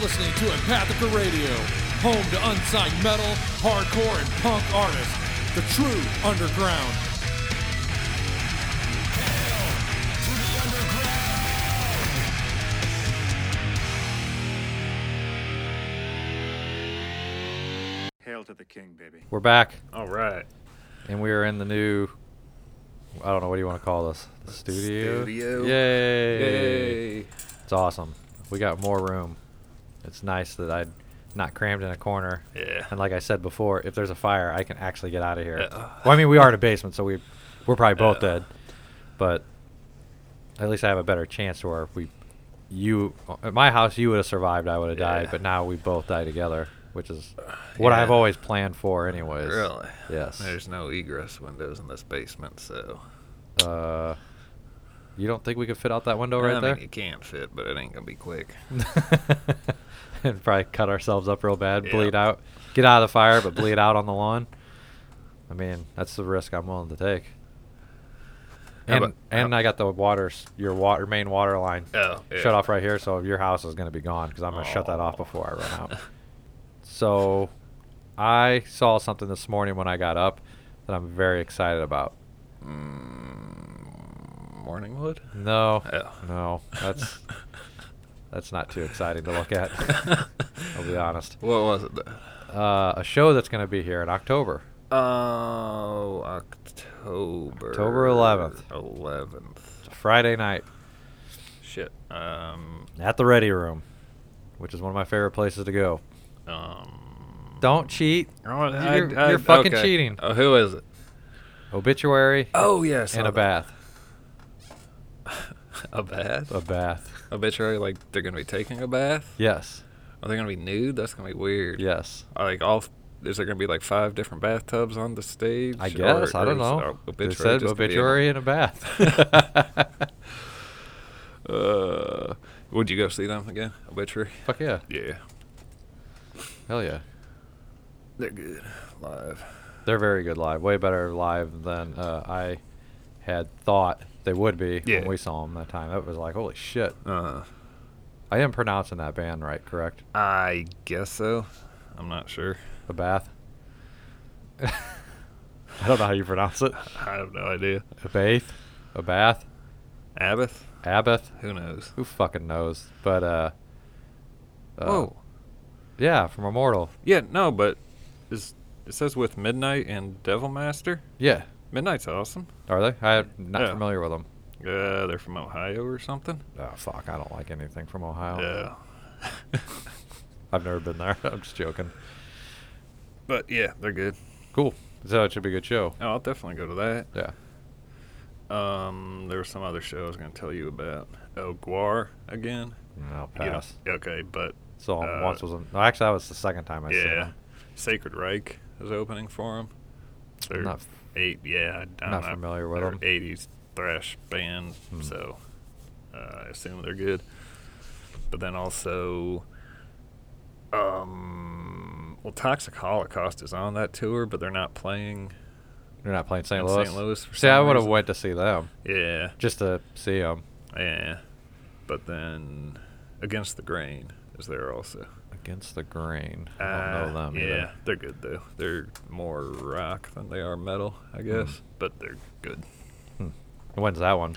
You're listening to Empathica Radio, home to unsigned metal, hardcore, and punk artists. The true underground. Hail to the king, baby. We're back, All right. and we are in the new. I don't know what do you want to call this. The studio. Studio. Yay! Yay. It's awesome. We got more room. It's nice that I'm not crammed in a corner. Yeah. And like I said before, if there's a fire, I can actually get out of here. Yeah. Well, I mean, we are in a basement, so we we're probably both Yeah. dead. But at least I have a better chance where if we you at my house you would have survived, I would have died, but now we both die together, which is what I've always planned for anyways. Really? Yes. There's no egress windows in this basement, so. Uh you don't think we could fit out that window I right mean, there? you can't fit, but it ain't gonna be quick. and probably cut ourselves up real bad, Yeah. bleed out, get out of the fire, but bleed out on the lawn. I mean, that's the risk I'm willing to take. And about- and I got the water, your water main water line Oh, yeah. shut off right here, so your house is gonna be gone because I'm gonna shut that off before I run out. so, I saw something this morning when I got up that I'm very excited about. Mm, morning wood? No, Oh. no, that's that's not too exciting to look at. I'll be honest. What was it? Uh, a show that's going to be here in October. Oh, October. October 11th. 11th. It's a Friday night Shit. Um. at the Ready Room, which is one of my favorite places to go. Um. Don't cheat. Oh, I- You're- I- you're fucking okay. cheating. Oh, who is it? Obituary Oh, yes. and a bath. A bath? A bath. Obituary, like they're gonna be taking a bath? Yes. Are they gonna be nude? That's gonna be weird. Yes. Like all, is there gonna be like five different bathtubs on the stage? I Or- guess. I or don't is, know. uh, It obituary said gonna in a bath. Uh, would you go see them again? Obituary. Fuck yeah. Yeah, Hell yeah. they're good live. They're very good live. Way better live than uh, I had thought they would be Yeah. when we saw them that time. That was like, holy shit. Uh, I am pronouncing that band right, correct? I guess so. I'm not sure. A bath. I don't know how you pronounce it. I have no idea. A bath, a bath, Abbott? Abbath. Who knows? Who fucking knows? But uh, uh Whoa. yeah, from Immortal. Yeah, no, but is it says with Midnight and Devil Master? Yeah, Midnight's awesome. are they? I'm not Yeah. familiar with them. Uh, they're from Ohio or something. Oh fuck, I don't like anything from Ohio. Yeah. I've never been there. I'm just joking. but yeah, they're good. Cool. So it should be a good show. Oh, I'll definitely go to that. Yeah. Um, there was some other show I was going to tell you about. Oh, Gwar again. No, You pass. okay, but So uh, once was. No, actually, that was the second time I seen yeah, them. Sacred Reich is opening for them. They're Not eight. Yeah, I'm not familiar with them. 80s thrash band, Hmm. so uh, I assume they're good. But then also, um, well, Toxic Holocaust is on that tour, but they're not playing. They're not playing St. Louis. St. Louis for See, I would have went to see them Yeah, just to see them. yeah. But then Against the Grain is there also. Against the grain. I Uh, don't know them. Yeah, either. they're good though. They're more rock than they are metal, I guess, but they're good. Hmm. When's that one?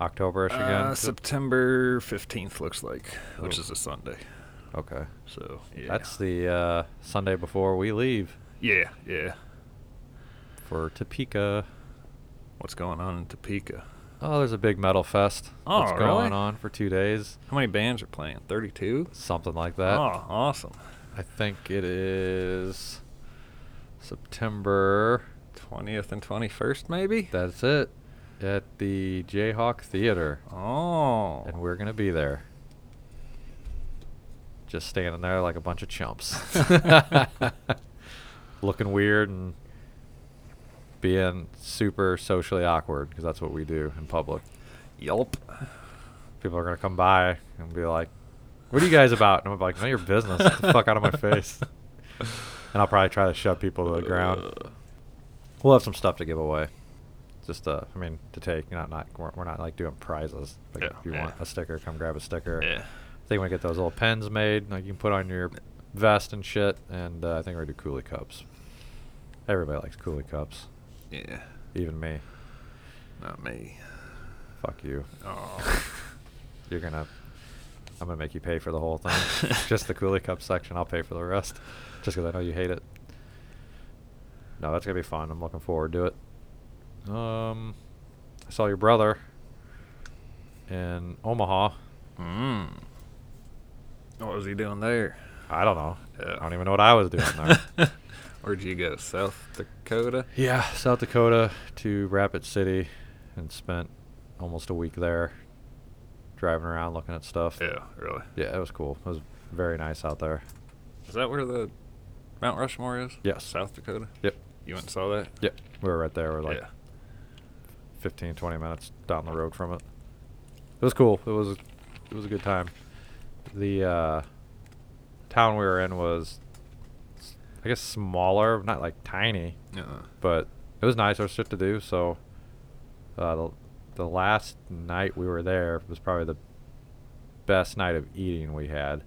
October-ish again. Uh, September fifteenth looks like, which Oh. is a Sunday. okay. So yeah, That's the uh, Sunday before we leave yeah, yeah. for Topeka. What's going on in Topeka? Oh, there's a big metal fest Oh, that's going on for two days. How many bands are playing? Thirty-two. Something like that. Oh, awesome! I think it is September. Twentieth and twenty-first, maybe. That's it. At the Jayhawk Theater. Oh, And we're going to be there. Just standing there like a bunch of chumps. Looking weird and being super socially awkward because that's what we do in public. yelp. People are going to come by and be like, What are you guys about? And I'm like, None of your business. Get the fuck out of my face. And I'll probably try to shove people to the ground. We'll have some stuff to give away. Just, uh, I mean, to take. Not, not, we're, we're not like doing prizes. Like, Yeah, if you yeah. want a sticker, come grab a sticker. Yeah. I think we get those little pens made, like you can put on your vest and shit. And uh, I think we're gonna do coolie cups. Everybody likes coolie cups, Yeah. even me. Not me. Fuck you. Oh. You're gonna. I'm gonna make you pay for the whole thing. Just the coolie cup section. I'll pay for the rest. Just 'cause I know you hate it. No, that's gonna be fun. I'm looking forward to it. Um, I saw your brother in Omaha. mm. What was he doing there? I don't know. Yeah. I don't even know what I was doing there. Where'd you go? South Dakota? yeah, South Dakota to Rapid City, and spent almost a week there, driving around looking at stuff. Yeah, really. Yeah, it was cool. It was very nice out there. Is that where the Mount Rushmore is? Yes. South Dakota? Yep. You went and saw that? Yep. We were right there. We were like yeah. 15, 20 minutes down the road from it. It was cool. It was it was a good time. The uh, town we were in was, I guess, smaller, not like tiny, Uh-uh. but it was nice. There was shit to do. So, uh, the the last night we were there was probably the best night of eating we had.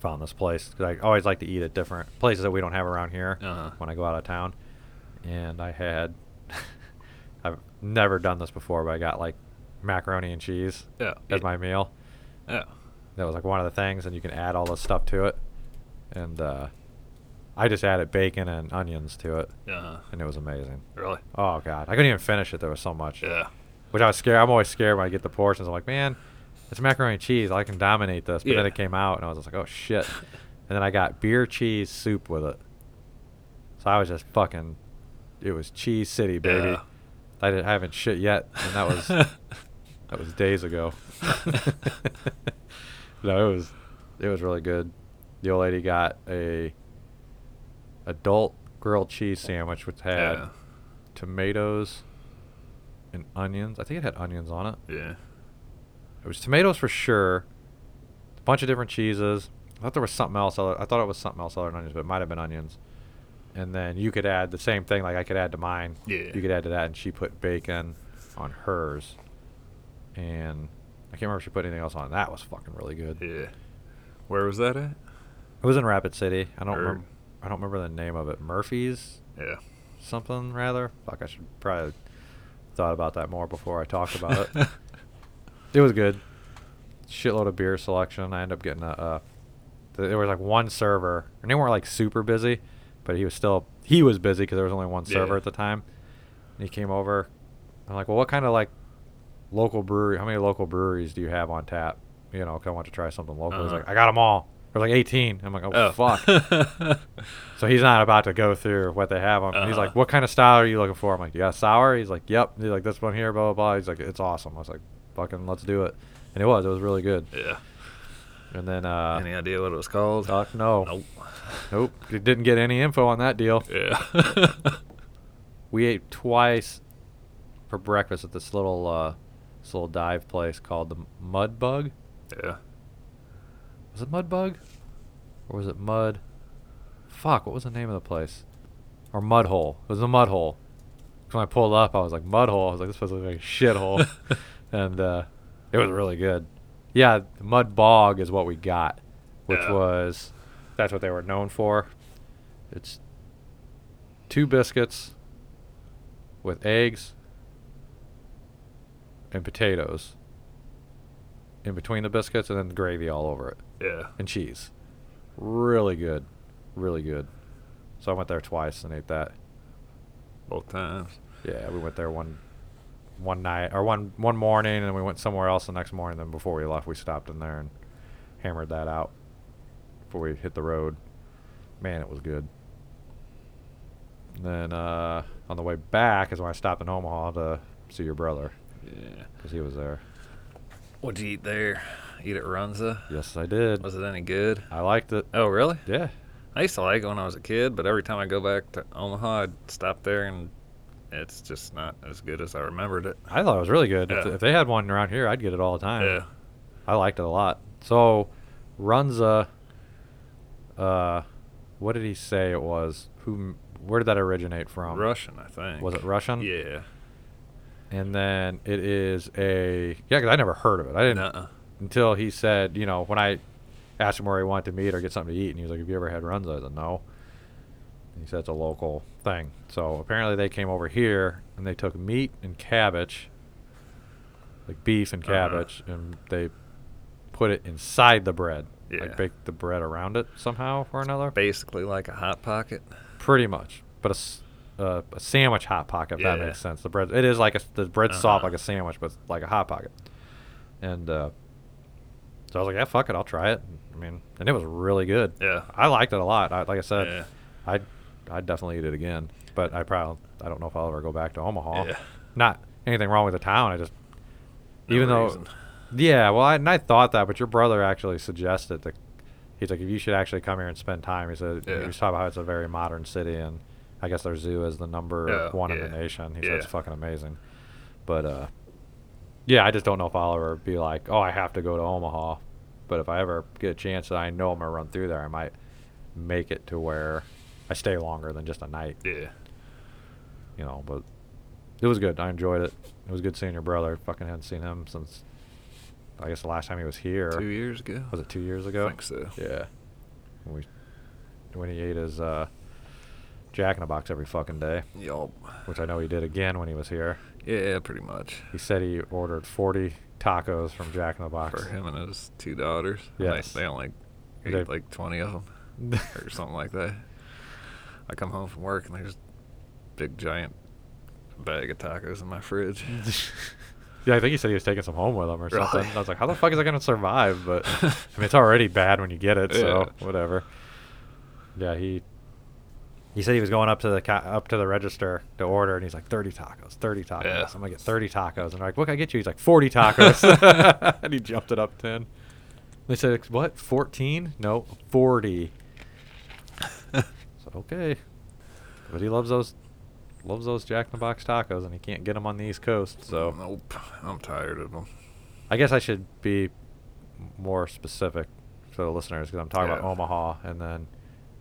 Found this place 'cause I always like to eat at different places that we don't have around here Uh-huh. when I go out of town. And I had, I've never done this before, but I got like macaroni and cheese Yeah. as my meal. Yeah. That was like one of the things, and you can add all this stuff to it. And uh, I just added bacon and onions to it, Uh-huh. and it was amazing. Really? Oh god, I couldn't even finish it. There was so much. Yeah. Which I was scared. I'm always scared when I get the portions. I'm like, man, it's macaroni and cheese. I can dominate this. But then it came out, and I was just like, oh shit. and then I got beer cheese soup with it. So I was just fucking. It was cheese city, baby. Yeah. I, didn't, I haven't shit yet, and that was that was days ago. no, it was it was really good. The old lady got a adult grilled cheese sandwich, which had Yeah. tomatoes and onions. I think it had onions on it. Yeah. It was tomatoes for sure. A bunch of different cheeses. I thought there was something else. Other, I thought it was something else other than onions, but it might have been onions. And then you could add the same thing, like I could add to mine. Yeah. You could add to that, and she put bacon on hers. And I can't remember if she put anything else on. That was fucking really good. Yeah. Where was that at? It was in Rapid City. I don't remember. I don't remember the name of it. Murphy's Yeah. something rather. Fuck, I should probably thought about that more before I talked about it. It was good. Shitload of beer selection. I ended up getting a. Uh, there was like one server, and they weren't like super busy, but he was still he was busy because there was only one server Yeah. at the time. And he came over. I'm like, well, what kind of like local brewery? How many local breweries do you have on tap? You know, 'cause I want to try something local. He's Uh-huh. like, I got them all. There's like 18. I'm like, oh, fuck. So he's not about to go through what they have on. He's like, Uh-huh. "What kind of style are you looking for?" I'm like, "You got sour?" He's like, "Yep." He's like, "This one here, blah blah blah." He's like, "It's awesome." I was like, "Fucking, let's do it." And it was. It was really good. yeah. And then, uh, Any idea what it was called? fuck no, Nope. nope. Didn't get any info on that deal. Yeah. We ate twice for breakfast at this little, uh, this little dive place called the Mud Bug. yeah. Was it Mud Bug, or was it Mud? Fuck, what was the name of the place? Or Mud Hole. It was the Mud Hole. 'Cause When I pulled up, I was like, Mud Hole. I was like, this place looks like a shithole. and uh, it was really good. Yeah, Mud Bog is what we got, which Yeah. was that's what they were known for. It's two biscuits with eggs and potatoes in between the biscuits, and then gravy all over it Yeah. and cheese. Really good, really good. So I went there twice and ate that. Both times. Yeah, we went there one one night or one one morning, and then we went somewhere else the next morning. Then before we left, we stopped in there and hammered that out before we hit the road. Man, it was good. And then uh, on the way back is when I stopped in Omaha to see your brother Yeah. because he was there. What'd you eat there? Eat at Runza? Yes, I did. Was it any good? I liked it. Oh, really? Yeah. I used to like it when I was a kid, but every time I go back to Omaha, I'd stop there and it's just not as good as I remembered it. I thought it was really good. If, Yeah. if they had one around here, I'd get it all the time. Yeah. I liked it a lot. So, Runza, uh, what did he say it was? Who? Where did that originate from? Russian, I think. Was it Russian? Yeah. And then it is a yeah, 'cause I never heard of it. I didn't Nuh-uh. Until he said, you know, when I asked him where he wanted to meet or get something to eat, and he was like, "Have you ever had Runza?" I said, "No." And he said it's a local thing. So apparently they came over here and they took meat and cabbage, like beef and Uh-huh. cabbage, and they put it inside the bread, Yeah. like baked the bread around it somehow or another. Basically like a hot pocket. Pretty much, but a, uh, a sandwich hot pocket. If that Yeah. makes sense. The bread it is like a the bread's soft Uh-huh. like a sandwich, but like a hot pocket. And uh, so I was like, yeah, fuck it, I'll try it. I mean, and it was really good. Yeah. I liked it a lot. I, like I said, Yeah. I'd I'd definitely eat it again. But I probably I don't know if I'll ever go back to Omaha. Yeah. Not anything wrong with the town. I just No even though yeah, well, I, and I thought that, but your brother actually suggested that he's like, if you should actually come here and spend time. He said Yeah. he was talking about how it's a very modern city, and I guess their zoo is the number Yeah, one in the nation. He said it's fucking amazing, but uh, yeah, I just don't know if I'll ever be like, oh, I have to go to Omaha. But if I ever get a chance that I know I'm gonna run through there, I might make it to where I stay longer than just a night. Yeah. You know, but it was good. I enjoyed it. It was good seeing your brother. Fucking hadn't seen him since I guess the last time he was here. Two years ago. Was it two years ago? I think so. Yeah. When we when he ate his uh, Jack in the Box every fucking day, Yup. which I know he did again when he was here. Yeah, pretty much. He said he ordered 40 tacos from Jack in the Box. For him and his two daughters. and They, they only ate They- like 20 of them or something like that. I come home from work and there's big giant bag of tacos in my fridge. yeah, I think he said he was taking some home with him or something. Really? I was like, how the fuck is that going to survive? But I mean, it's already bad when you get it, so whatever. Yeah, he he said he was going up to the ca- up to the register to order, and he's like, 30 tacos, 30 tacos. Yeah. I'm gonna get 30 tacos, and they're like, what can I get you? He's like, 40 tacos, and he jumped it up 10. They said, what? 14? No, 40. so okay, but he loves those loves those Jack in the Box tacos, and he can't get them on the East Coast. So nope. I'm tired of them. I guess I should be more specific to the listeners because I'm talking about Omaha, and then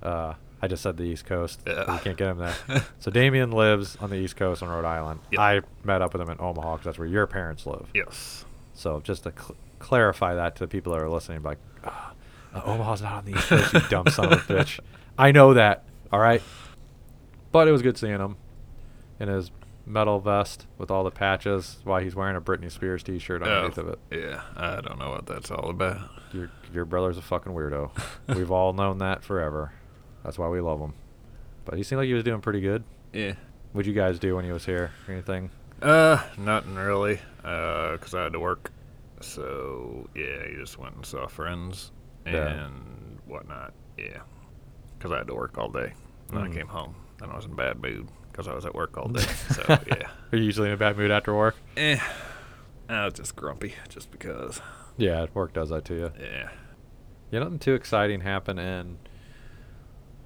uh, I just said the East Coast. Yeah. you can't get him there. so Damien lives on the East Coast on Rhode Island. Yep. I met up with him in Omaha because that's where your parents live. Yes. So just to cl- clarify that to the people that are listening, like, "Ah, uh, Omaha's not on the East Coast, you dumb son of a bitch. I know that. All right. But it was good seeing him in his metal vest with all the patches while he's wearing a Britney Spears T-shirt underneath Oh, of it. Yeah, I don't know what that's all about. Your your brother's a fucking weirdo. We've all known that forever. That's why we love him. But he seemed like he was doing pretty good. Yeah. What'd you guys do when he was here? Anything? Uh, nothing really. Uh, cause I had to work. So yeah, you just went and saw friends and whatnot. Yeah. Cause I had to work all day. And Mm. I came home and I was in a bad mood 'cause I was at work all day. so yeah. Are you usually in a bad mood after work? Eh. I was just grumpy, just because. Yeah, work does that to you. Yeah. Yeah, nothing too exciting happened in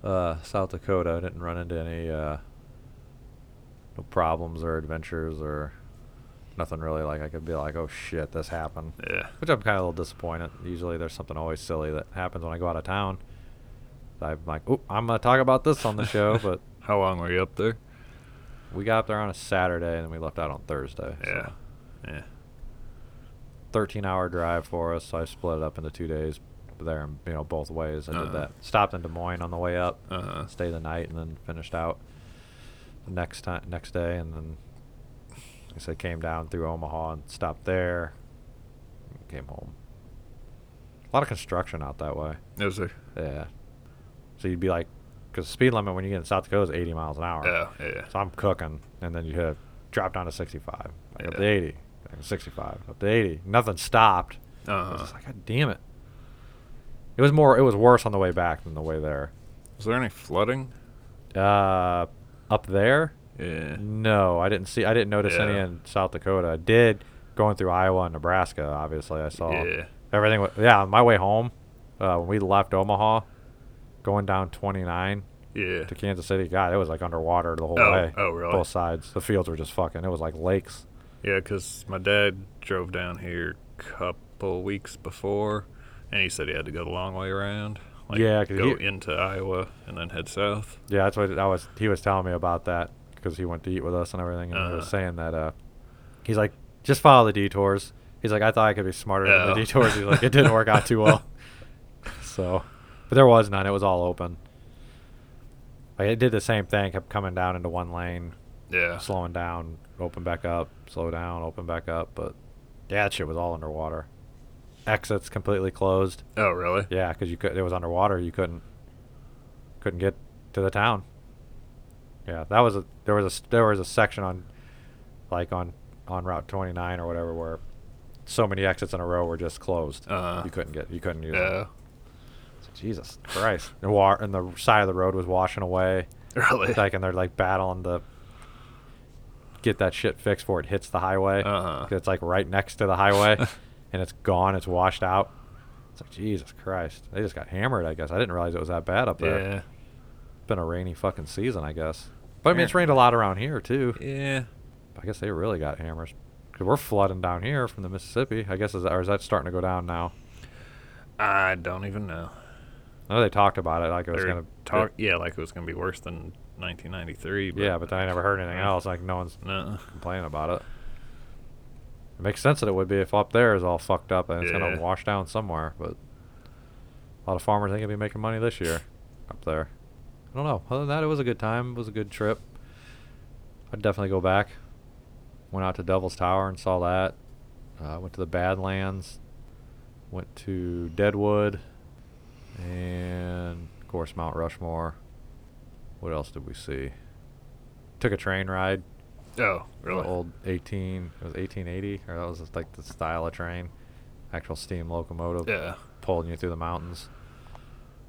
uh, South Dakota. I didn't run into any uh, no problems or adventures or nothing really like I could be like, oh shit, this happened. Yeah. Which I'm kind of a little disappointed. Usually there's something always silly that happens when I go out of town. I'm like, oh, I'm gonna talk about this on the show, but How long were you up there? we got up there on a Saturday and then we left out on Thursday. Yeah. So Yeah. 13 hour drive for us, so I split it up into two days there, and you know, both ways. I did Uh-huh. that. Stopped in Des Moines on the way up, Uh huh. stayed the night, and then finished out the next time, next day, and then I said came down through Omaha and stopped there, and came home. A lot of construction out that way. No sir. Yeah. So you'd be like, because the speed limit when you get in South Dakota is 80 miles an hour. Yeah. Yeah. So I'm cooking, and then you hit drop down to 65, back up to Yeah. 80, back to 65, up to 80. Nothing stopped. I was Uh just huh. like, God damn it. It was more. It was worse on the way back than the way there. Was there any flooding? Uh, up there? Yeah. No, I didn't see. I didn't notice any in South Dakota. I did going through Iowa and Nebraska. Obviously, I saw Yeah. everything. wa- Yeah, on my way home, uh, when we left Omaha, going down 29 Yeah. to Kansas City, God, it was like underwater the whole Oh, way. oh, really? Both sides. The fields were just fucking. It was like lakes. Yeah, because my dad drove down here a couple weeks before, and he said he had to go the long way around. Like Yeah, go he- into Iowa and then head south. Yeah, that's what I was. He was telling me about that because he went to eat with us and everything, and he was Uh-huh. saying that uh, he's like, just follow the detours. He's like, I thought I could be smarter than the detours. He's like, it didn't work out too well. So, but there was none. It was all open. Like it did the same thing. Kept coming down into one lane, Yeah. slowing down, open back up, slow down, open back up. But yeah, that shit was all underwater. Exits completely closed. Oh, really? Yeah, because you could. It was underwater. You couldn't couldn't get to the town. Yeah, that was a there was a there was a section on like on on Route 29 or whatever where so many exits in a row were just closed. Uh-huh. You couldn't get you couldn't use Yeah. So, Jesus Christ! And, wa- and the side of the road was washing away. Really? Like and they're like battling to get that shit fixed before it hits the highway. Uh-huh. It's like right next to the highway, and it's gone. It's washed out. It's like Jesus Christ! They just got hammered. I guess I didn't realize it was that bad up there. yeah. It's been a rainy fucking season, I guess. But I mean, it's rained a lot around here too. Yeah. I guess they really got hammers. Cause we're flooding down here from the Mississippi. I guess is that, or is that starting to go down now? I don't even know. I know they talked about it like it was They're gonna talk. Yeah, like it was gonna be worse than 1993. But Yeah, but I never heard anything else. Like no one's No. complaining about it. It makes sense that it would be if up there is all fucked up and it's Yeah. gonna wash down somewhere. But a lot of farmers ain't gonna be making money this year up there. I don't know. Other than that, it was a good time. It was a good trip. I'd definitely go back. Went out to Devil's Tower and saw that. Uh, went to the Badlands. Went to Deadwood. And of course Mount Rushmore. What else did we see? Took a train ride. Oh, The really? old 18, it was 1880, or that was like the style of train, actual steam locomotive, Yeah. pulling you through the mountains.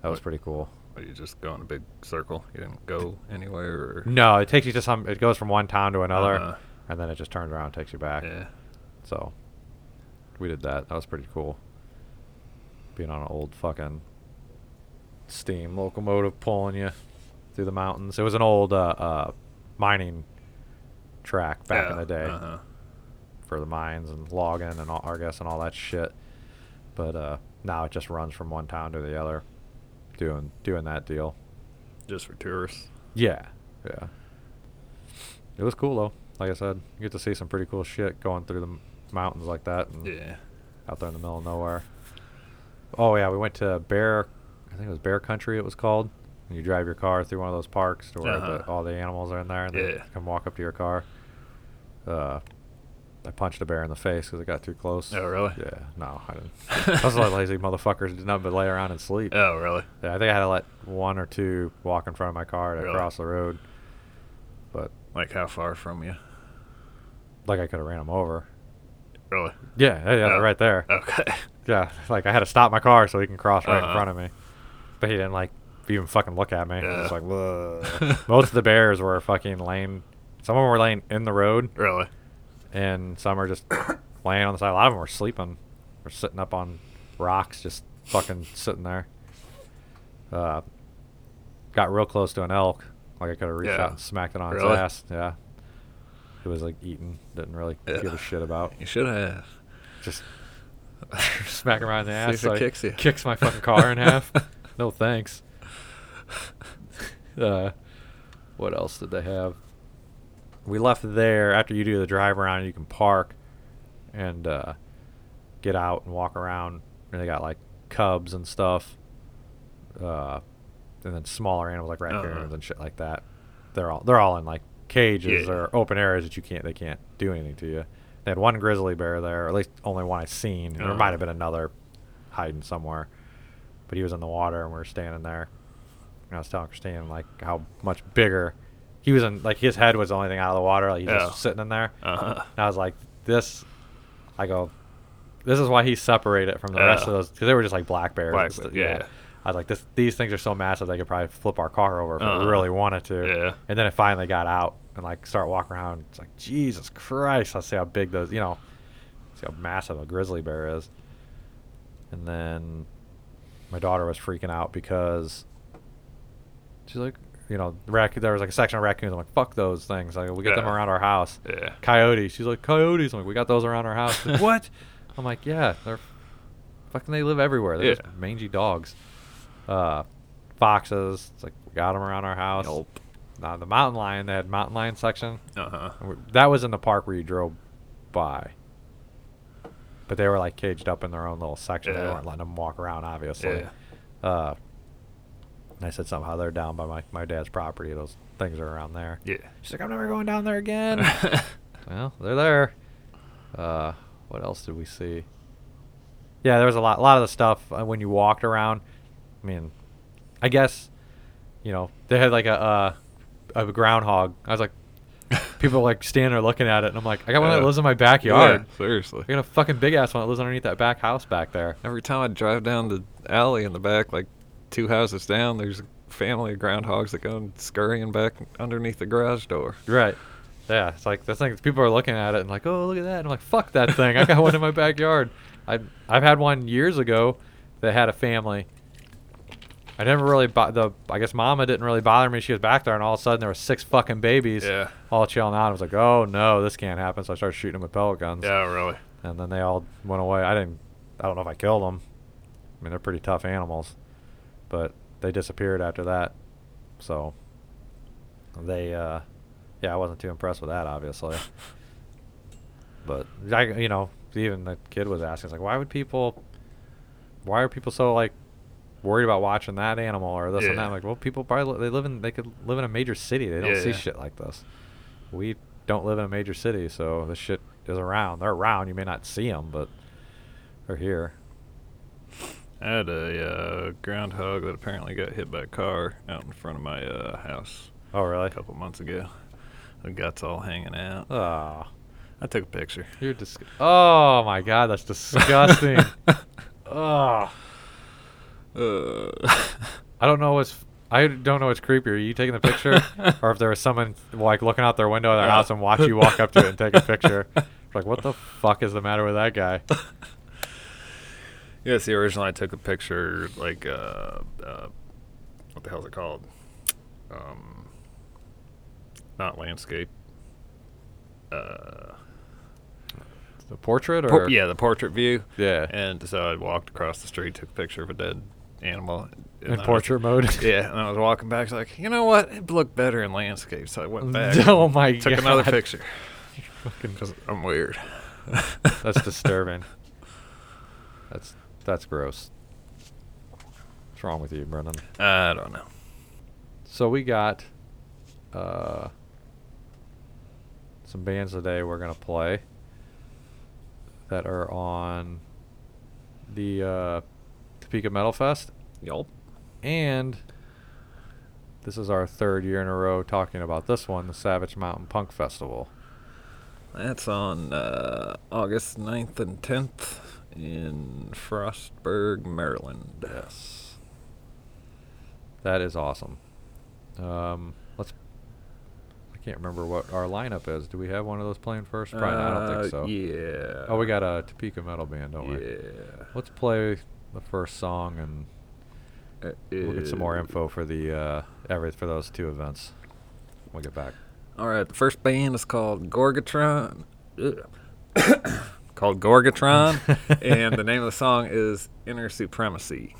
That was pretty cool. Or you just go in a big circle. You didn't go anywhere. Or... No, it takes you to some. It goes from one town to another, Uh-huh. and then it just turns around and takes you back. Yeah. So we did that. That was pretty cool. Being on an old fucking steam locomotive pulling you through the mountains. It was an old uh, uh, mining track back in the day. Uh-huh. for the mines and logging and all, I guess and all that shit. But uh, now it just runs from one town to the other, doing doing that deal. Just for tourists. Yeah, yeah. It was cool though. Like I said, you get to see some pretty cool shit going through the m- mountains like that and Yeah. out there in the middle of nowhere. Oh yeah, we went to Bear. I think it was Bear Country. It was called. And you drive your car through one of those parks to where Uh-huh. all the animals are in there, and they Yeah. come walk up to your car. Uh, I punched a bear in the face because it got too close. Oh, really? Yeah. No, I didn't. Those like lazy motherfuckers did nothing but lay around and sleep. Oh, really? Yeah, I think I had to let one or two walk in front of my car to Really? cross the road. But Like how far from you? like I could have ran them over. Really? Yeah, yeah, yeah, Oh, right there. Okay. Yeah, like I had to stop my car so he can cross right in Uh-huh. front of me. But he didn't like even fucking look at me. He was Yeah. like, "Whoa." Most of the bears were fucking laying. Some of them were laying in the road, really? and some are just laying on the side. A lot of them were sleeping, or sitting up on rocks, just fucking sitting there. Uh, got real close to an elk. Like I could have reached Yeah. out and smacked it on Really? its ass. Yeah. It was like eating. Didn't really give a shit about. You should have. Just smack him around the See ass. if so it he kicks you. Kicks my fucking car in half. No thanks. Uh, what else did they have? We left there after you do the drive around. You can park and uh, get out and walk around. And they got like cubs and stuff, uh, and then smaller animals like raccoons Uh-huh. and shit like that. They're all they're all in like cages Yeah. or open areas that you can't they can't do anything to you. They had one grizzly bear there, or at least only one I seen. There Uh-huh. might have been another hiding somewhere, but he was in the water and we were standing there. And I was telling Christine like how much bigger he was in. Like his head was the only thing out of the water. Like he's Yeah. just sitting in there. Uh-huh. And I was like, this. I go, this is why he's separated from the rest of those because they were just like black bears. Black and stu- bear, yeah. I was like, this. These things are so massive they could probably flip our car over if Uh-huh. we really wanted to. Yeah. And then it finally got out and like start walking around. It's like Jesus Christ! I see how big those. You know, see how massive a grizzly bear is. And then my daughter was freaking out because she's like, you know, rac- there was like a section of raccoons. I'm like, fuck those things. Like, we get them around our house. Yeah. Coyotes. She's like, coyotes. I'm like, we got those around our house. Like, what? I'm like, yeah, they're fucking. They live everywhere. They're Yeah. just mangy dogs. Uh, foxes. It's like we got them around our house. Nope. Now the mountain lion. They had mountain lion section. Uh huh. That was in the park where you drove by. but they were like caged up in their own little section. They weren't letting them walk around, obviously. Yeah. Uh, and I said somehow they're down by my, my dad's property. Those things are around there. Yeah. She's like, I'm never going down there again. well, they're there. Uh, what else did we see? Yeah, there was a lot, a lot of the stuff uh, when you walked around. I mean, I guess, you know, they had like a uh, a groundhog. I was like, people like standing there looking at it, and I'm like, I got one that lives in my backyard. Yeah, seriously. I got a fucking big ass one that lives underneath that back house back there. Every time I drive down the alley in the back, like two houses down, there's a family of groundhogs that go scurrying back underneath the garage door. Right. Yeah, it's like the thing. People are looking at it and like, oh, look at that. And I'm like, fuck that thing. I got one in my backyard. I I've had one years ago that had a family. I never really bo- the I guess Mama didn't really bother me. She was back there, and all of a sudden there were six fucking babies Yeah. all chilling out. I was like, oh no, this can't happen. So I started shooting them with pellet guns. Yeah, really. And then they all went away. I didn't. I don't know if I killed them. I mean, they're pretty tough animals, but they disappeared after that. So they, uh, yeah, I wasn't too impressed with that, obviously. but I, you know, even the kid was asking, like, why would people? Why are people so like worried about watching that animal or this and that? I'm like, well, people probably li- they live in they could live in a major city. They don't Yeah, see yeah. shit like this. We don't live in a major city, so this shit is around. They're around. You may not see them, but they're here. I had a uh, groundhog that apparently got hit by a car out in front of my uh, house Oh, really? a couple months ago. The guts all hanging out. Oh, I took a picture. you're dis- Oh my god, that's disgusting. oh, Uh, I don't know what's. I don't know what's creepier. Are you taking the picture, or if there was someone like looking out their window of their house and watch you walk up to it and take a picture? like, what the fuck is the matter with that guy? Yeah, see, originally I took a picture, like, uh, uh, what the hell is it called? Um, not landscape. Uh, The portrait, or por- yeah, the portrait view. yeah, And so I walked across the street, took a picture of a dead animal. in I was- portrait mode. Yeah, and I was walking back. Like, you know what? It looked better in landscape. So I went back. oh my took god, Took another picture because I'm weird. That's disturbing. That's that's gross. What's wrong with you, Brennan? I don't know. So we got uh, some bands today we're gonna play that are on the uh, Topeka Metal Fest, Yup. and this is our third year in a row talking about this one, the Savage Mountain Punk Festival. That's on uh, August 9th and 10th in Frostburg, Maryland. Yes. That is awesome. Um, let's. I can't remember what our lineup is. Do we have one of those playing first? Probably not. I don't Uh, think so. Yeah. Oh, we got a Topeka metal band, don't we? Yeah. Let's play the first song and Uh, we'll get some more uh, info for the uh, every for those two events. We'll get back. All right, the first band is called Gorgatron. Called Gorgatron, and the name of the song is Inner Supremacy.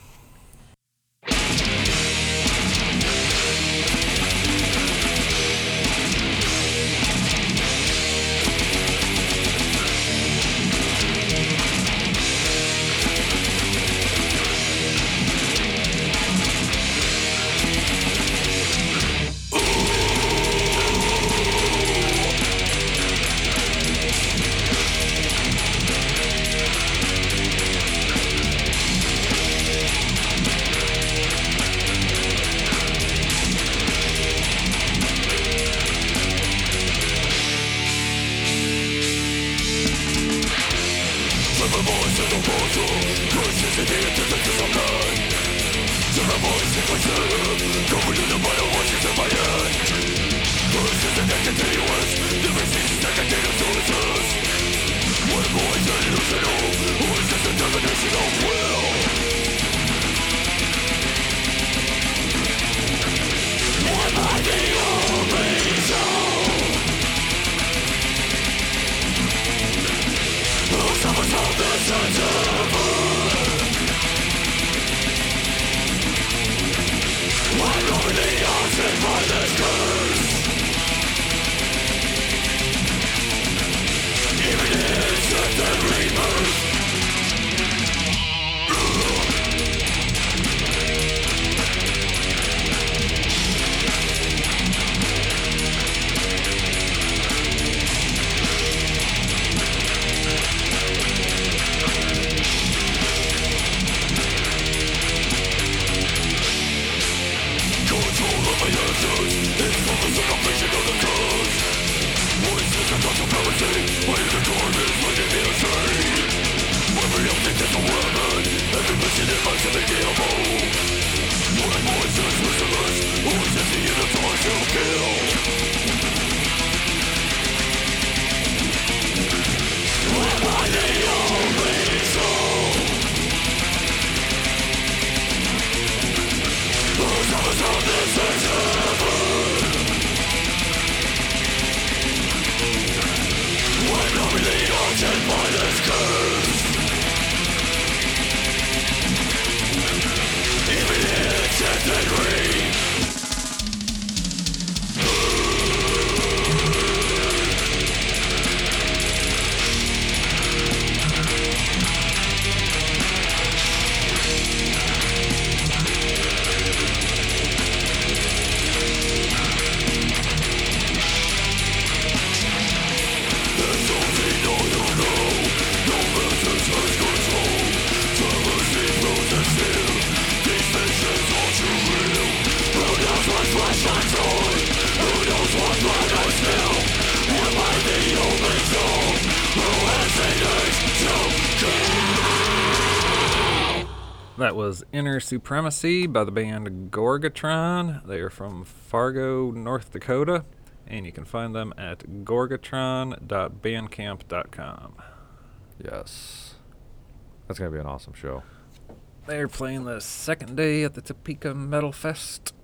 That was Inner Supremacy by the band Gorgatron. They are from Fargo, North Dakota, and you can find them at gorgatron.bandcamp.com. Yes. That's going to be an awesome show. They're playing the second day at the Topeka Metal Fest.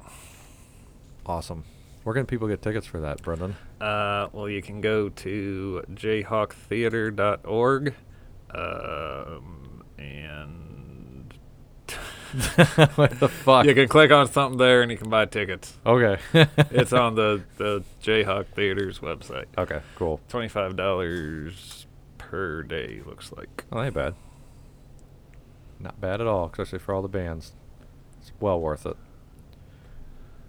Awesome. Where can people get tickets for that, Brendan? Uh, well, you can go to jayhawktheater.org um, and what the fuck? you can click on something there and you can buy tickets. okay. It's on the, the Jayhawk Theater's website. Okay, cool. $25 per day, looks like. Well, ain't bad. Not bad at all, especially for all the bands. It's well worth it.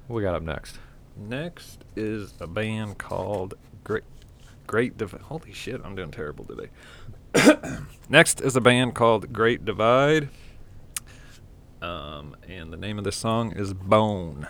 What we got up next? Next is a band called Great Great Divide. Holy shit, I'm doing terrible today. Next is a band called Great Divide. Um, and the name of this song is Bone.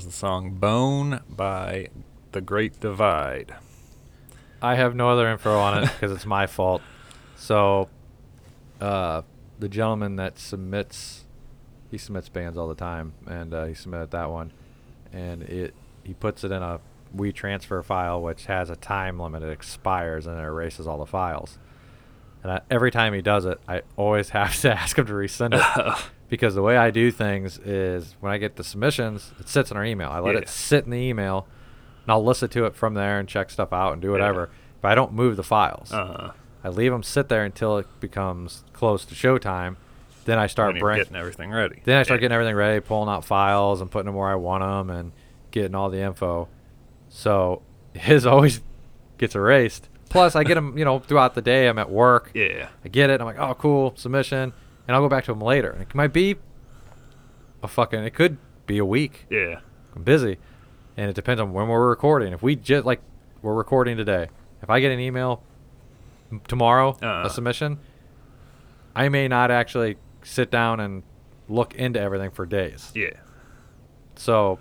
Was the song Bone by The Great Divide. I have no other info on it because it's my fault. So, uh, the gentleman that submits, he submits bands all the time, and uh, he submitted that one, and it he puts it in a WeTransfer file which has a time limit. It expires and it erases all the files. And I, every time he does it, I always have to ask him to resend it because the way I do things is when I get the submissions, it sits in our email. I let Yeah. it sit in the email, and I'll listen to it from there and check stuff out and do whatever. Yeah. But I don't move the files. Uh, I leave them sit there until it becomes close to showtime. Then I start getting everything ready. Then I start Yeah. getting everything ready, pulling out files and putting them where I want them, and getting all the info. So his always gets erased. Plus, I get them, you know, throughout the day. I'm at work. Yeah. I get it. I'm like, oh, cool, submission, and I'll go back to them later. And it might be a fucking. It could be a week. Yeah. I'm busy, and it depends on when we're recording. If we just like we're recording today, if I get an email tomorrow, Uh. a submission, I may not actually sit down and look into everything for days. Yeah. So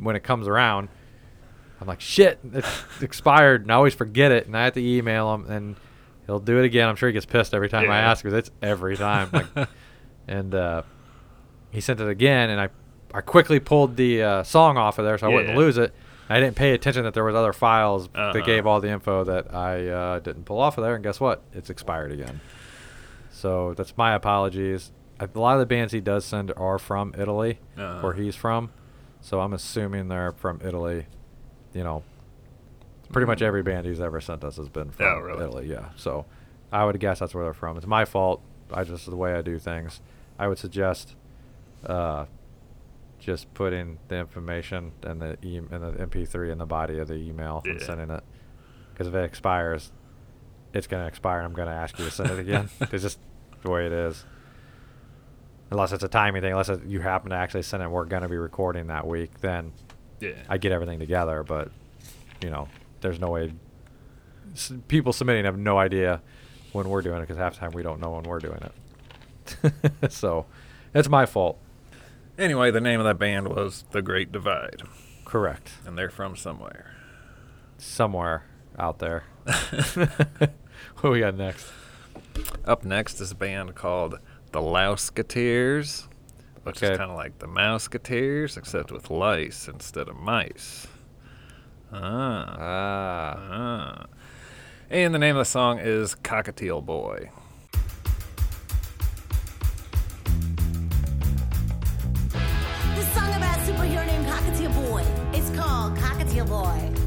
when it comes around, I'm like, shit, it's expired, and I always forget it, and I have to email them, and he'll do it again. I'm sure he gets pissed every time I ask because it's every time. Like, and uh, he sent it again, and I, I quickly pulled the uh, song off of there so I wouldn't lose it. I didn't pay attention that there was other files Uh-huh. that gave all the info that I uh, didn't pull off of there, and guess what? It's expired again. So that's my apologies. A lot of the bands he does send are from Italy, Uh-huh. where he's from. So I'm assuming they're from Italy. You know, pretty much every band he's ever sent us has been from Oh, really? Italy. Yeah. So I would guess that's where they're from. It's my fault. I just the way I do things. I would suggest uh, just putting the information and the e- and the MP3 in the body of the email and sending it. Because if it expires, it's going to expire, and I'm going to ask you to send it again. it's just the way it is. Unless it's a timing thing, unless it, you happen to actually send it, we're going to be recording that week, then Yeah. I get everything together. But you know, there's no way. S- people submitting have no idea when we're doing it because half the time we don't know when we're doing it. so, it's my fault. Anyway, the name of that band was The Great Divide, Correct. and they're from somewhere. Somewhere out there. what we got next? Up next is a band called The Louseketeers, which Okay. is kind of like the Mouseketeers, except with lice instead of mice. Ah. Ah. ah. And the name of the song is Cockatiel Boy. This song about a superhero named Cockatiel Boy. It's called Cockatiel Boy.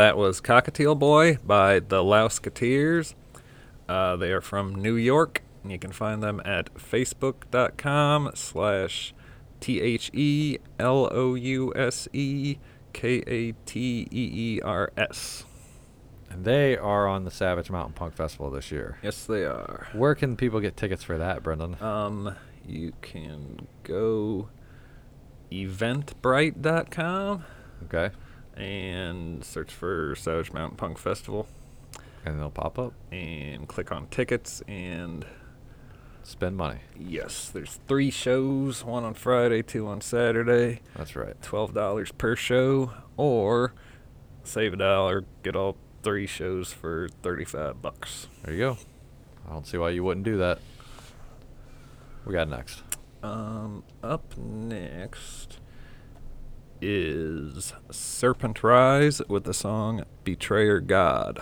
That was Cockatiel Boy by the Louseketeers. Uh, they are from New York. And you can find them at facebook.com slash T H E L O U S E K A T E E R S. And they are on the Savage Mountain Punk Festival this year. Yes, they are. Where can people get tickets for that, Brendan? Um, you can go eventbrite.com Okay. And search for Savage Mountain Punk Festival And they'll pop up. and click on tickets and Spend money. yes, there's three shows, one on Friday, two on Saturday, That's right. twelve dollars per show, or save a dollar, get all three shows for thirty-five bucks. There you go. I don't see why you wouldn't do that. We got next. Um, up next is Serpent Rise with the song Betrayer God.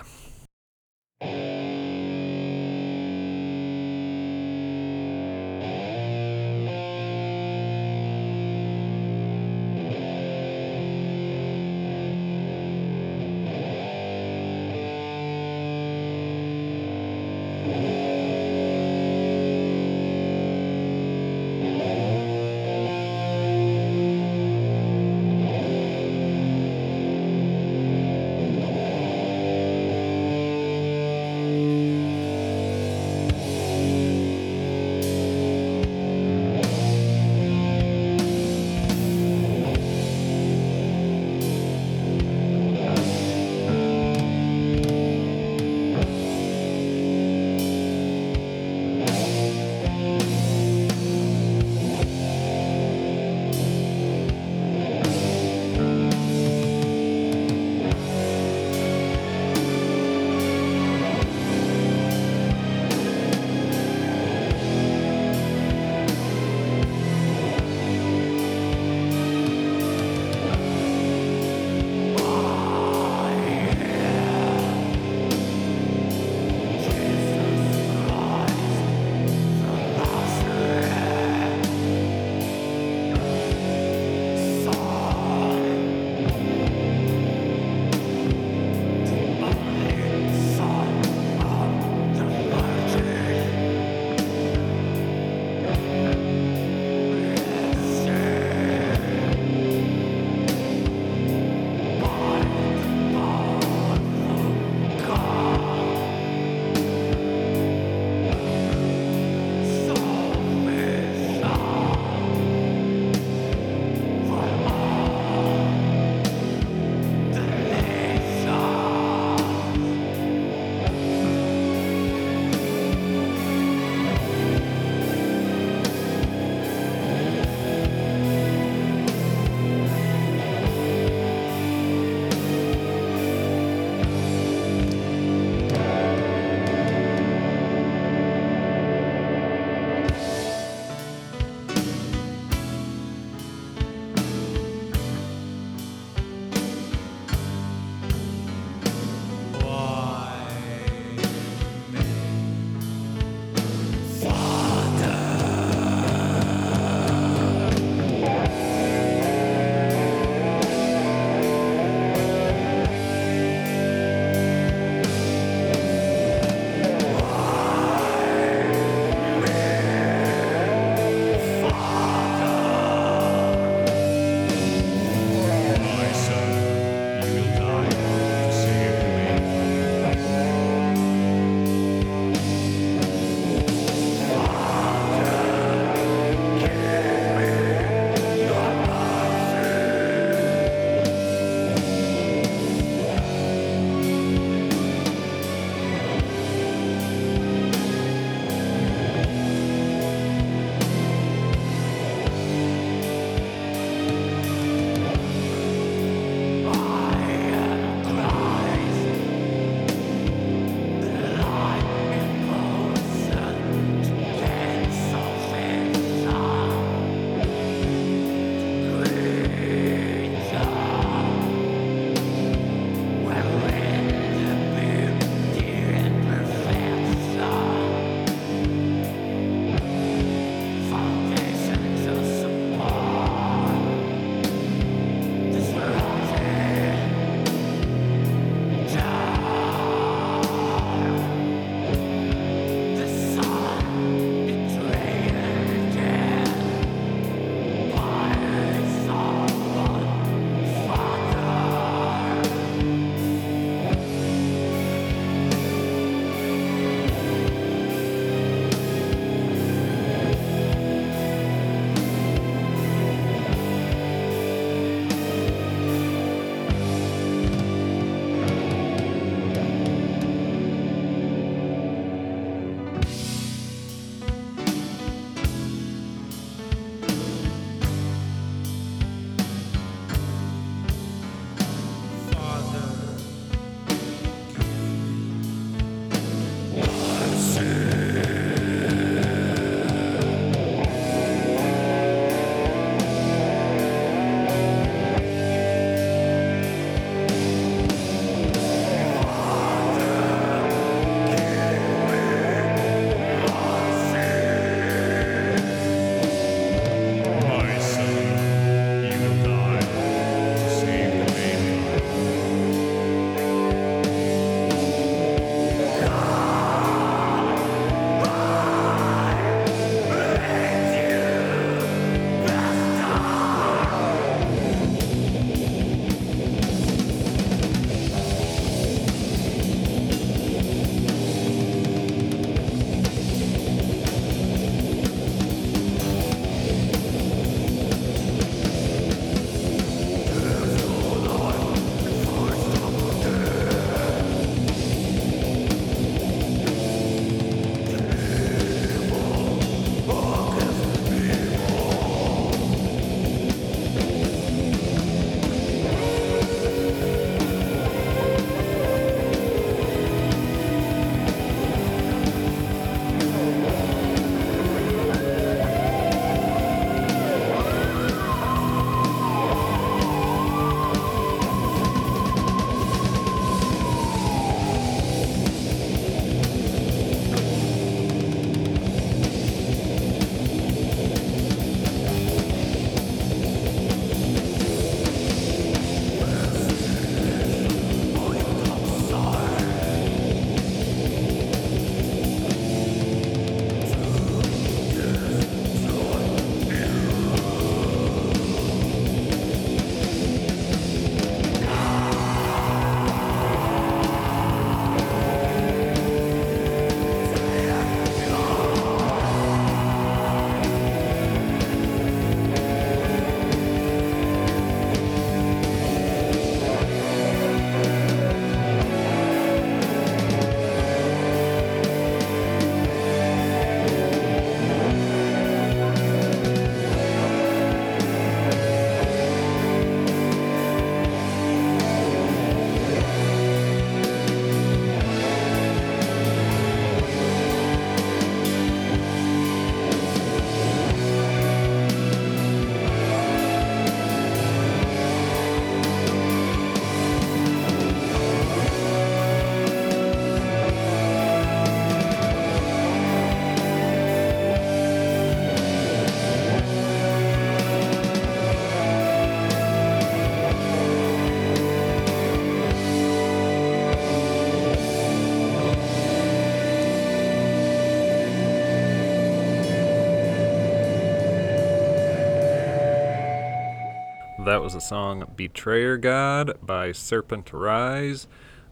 That was the song Betrayer God by Serpent Rise.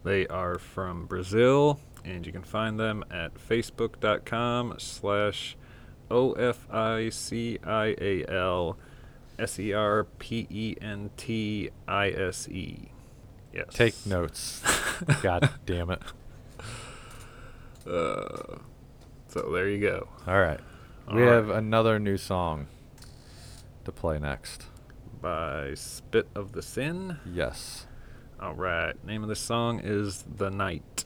They are from Brazil, and you can find them at facebook.com slash O-F-I-C-I-A-L E S-E-R-P-E-N-T-I-S-E. Yes. Take notes. God damn it. Uh, so there you go. All right. All we right. have another new song to play next. By Spit of the Sin. Yes. All right. Name of the song is The Night.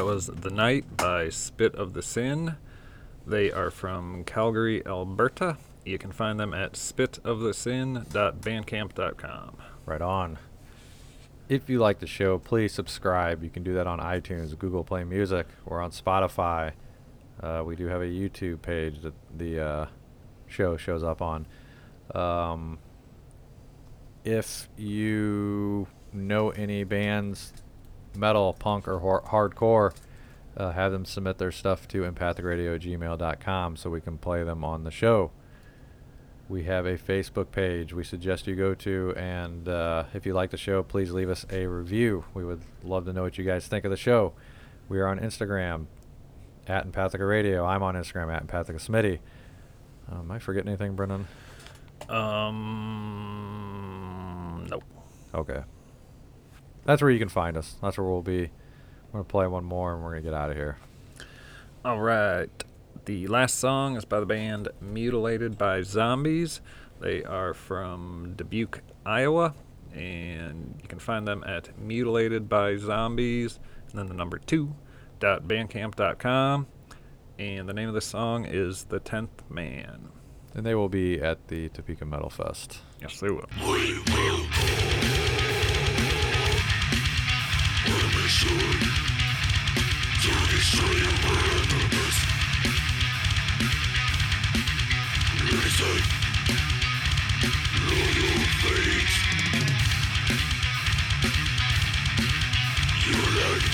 That was The Night by Spit of the Sin. They are from Calgary, Alberta. You can find them at spitofthesin.bandcamp.com. Right on. If you like the show, please subscribe. You can do that on iTunes, Google Play Music, or on Spotify. Uh, we do have a YouTube page that the uh, show shows up on. Um, if you know any bands, metal, punk, or hor- hardcore, uh, have them submit their stuff to empathicradio@gmail.com so we can play them on the show. We have a Facebook page we suggest you go to, and uh, if you like the show, please leave us a review. We would love to know what you guys think of the show. We are on Instagram at Empathica Radio. I'm on Instagram at Empathica Smitty. Um, am I forgetting anything, Brennan? Um, nope. Okay. That's where you can find us. That's where we'll be. I'm going to play one more and we're going to get out of here. All right. The last song is by the band Mutilated by Zombies. They are from Dubuque, Iowa, and you can find them at Mutilated by Zombies, and then the number two dot bandcamp.com. And the name of the song is The Tenth Man. And they will be at the Topeka Metal Fest. Yes, they will. To destroy your purpose, decide on your fate. To lead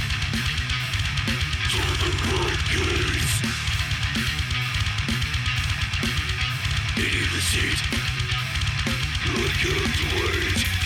to the right gates, in the Seat. I can't wait.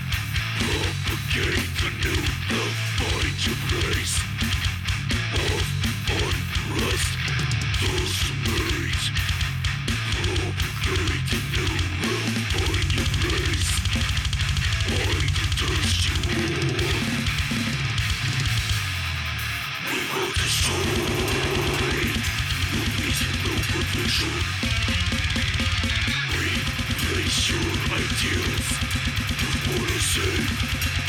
ideals Odyssey.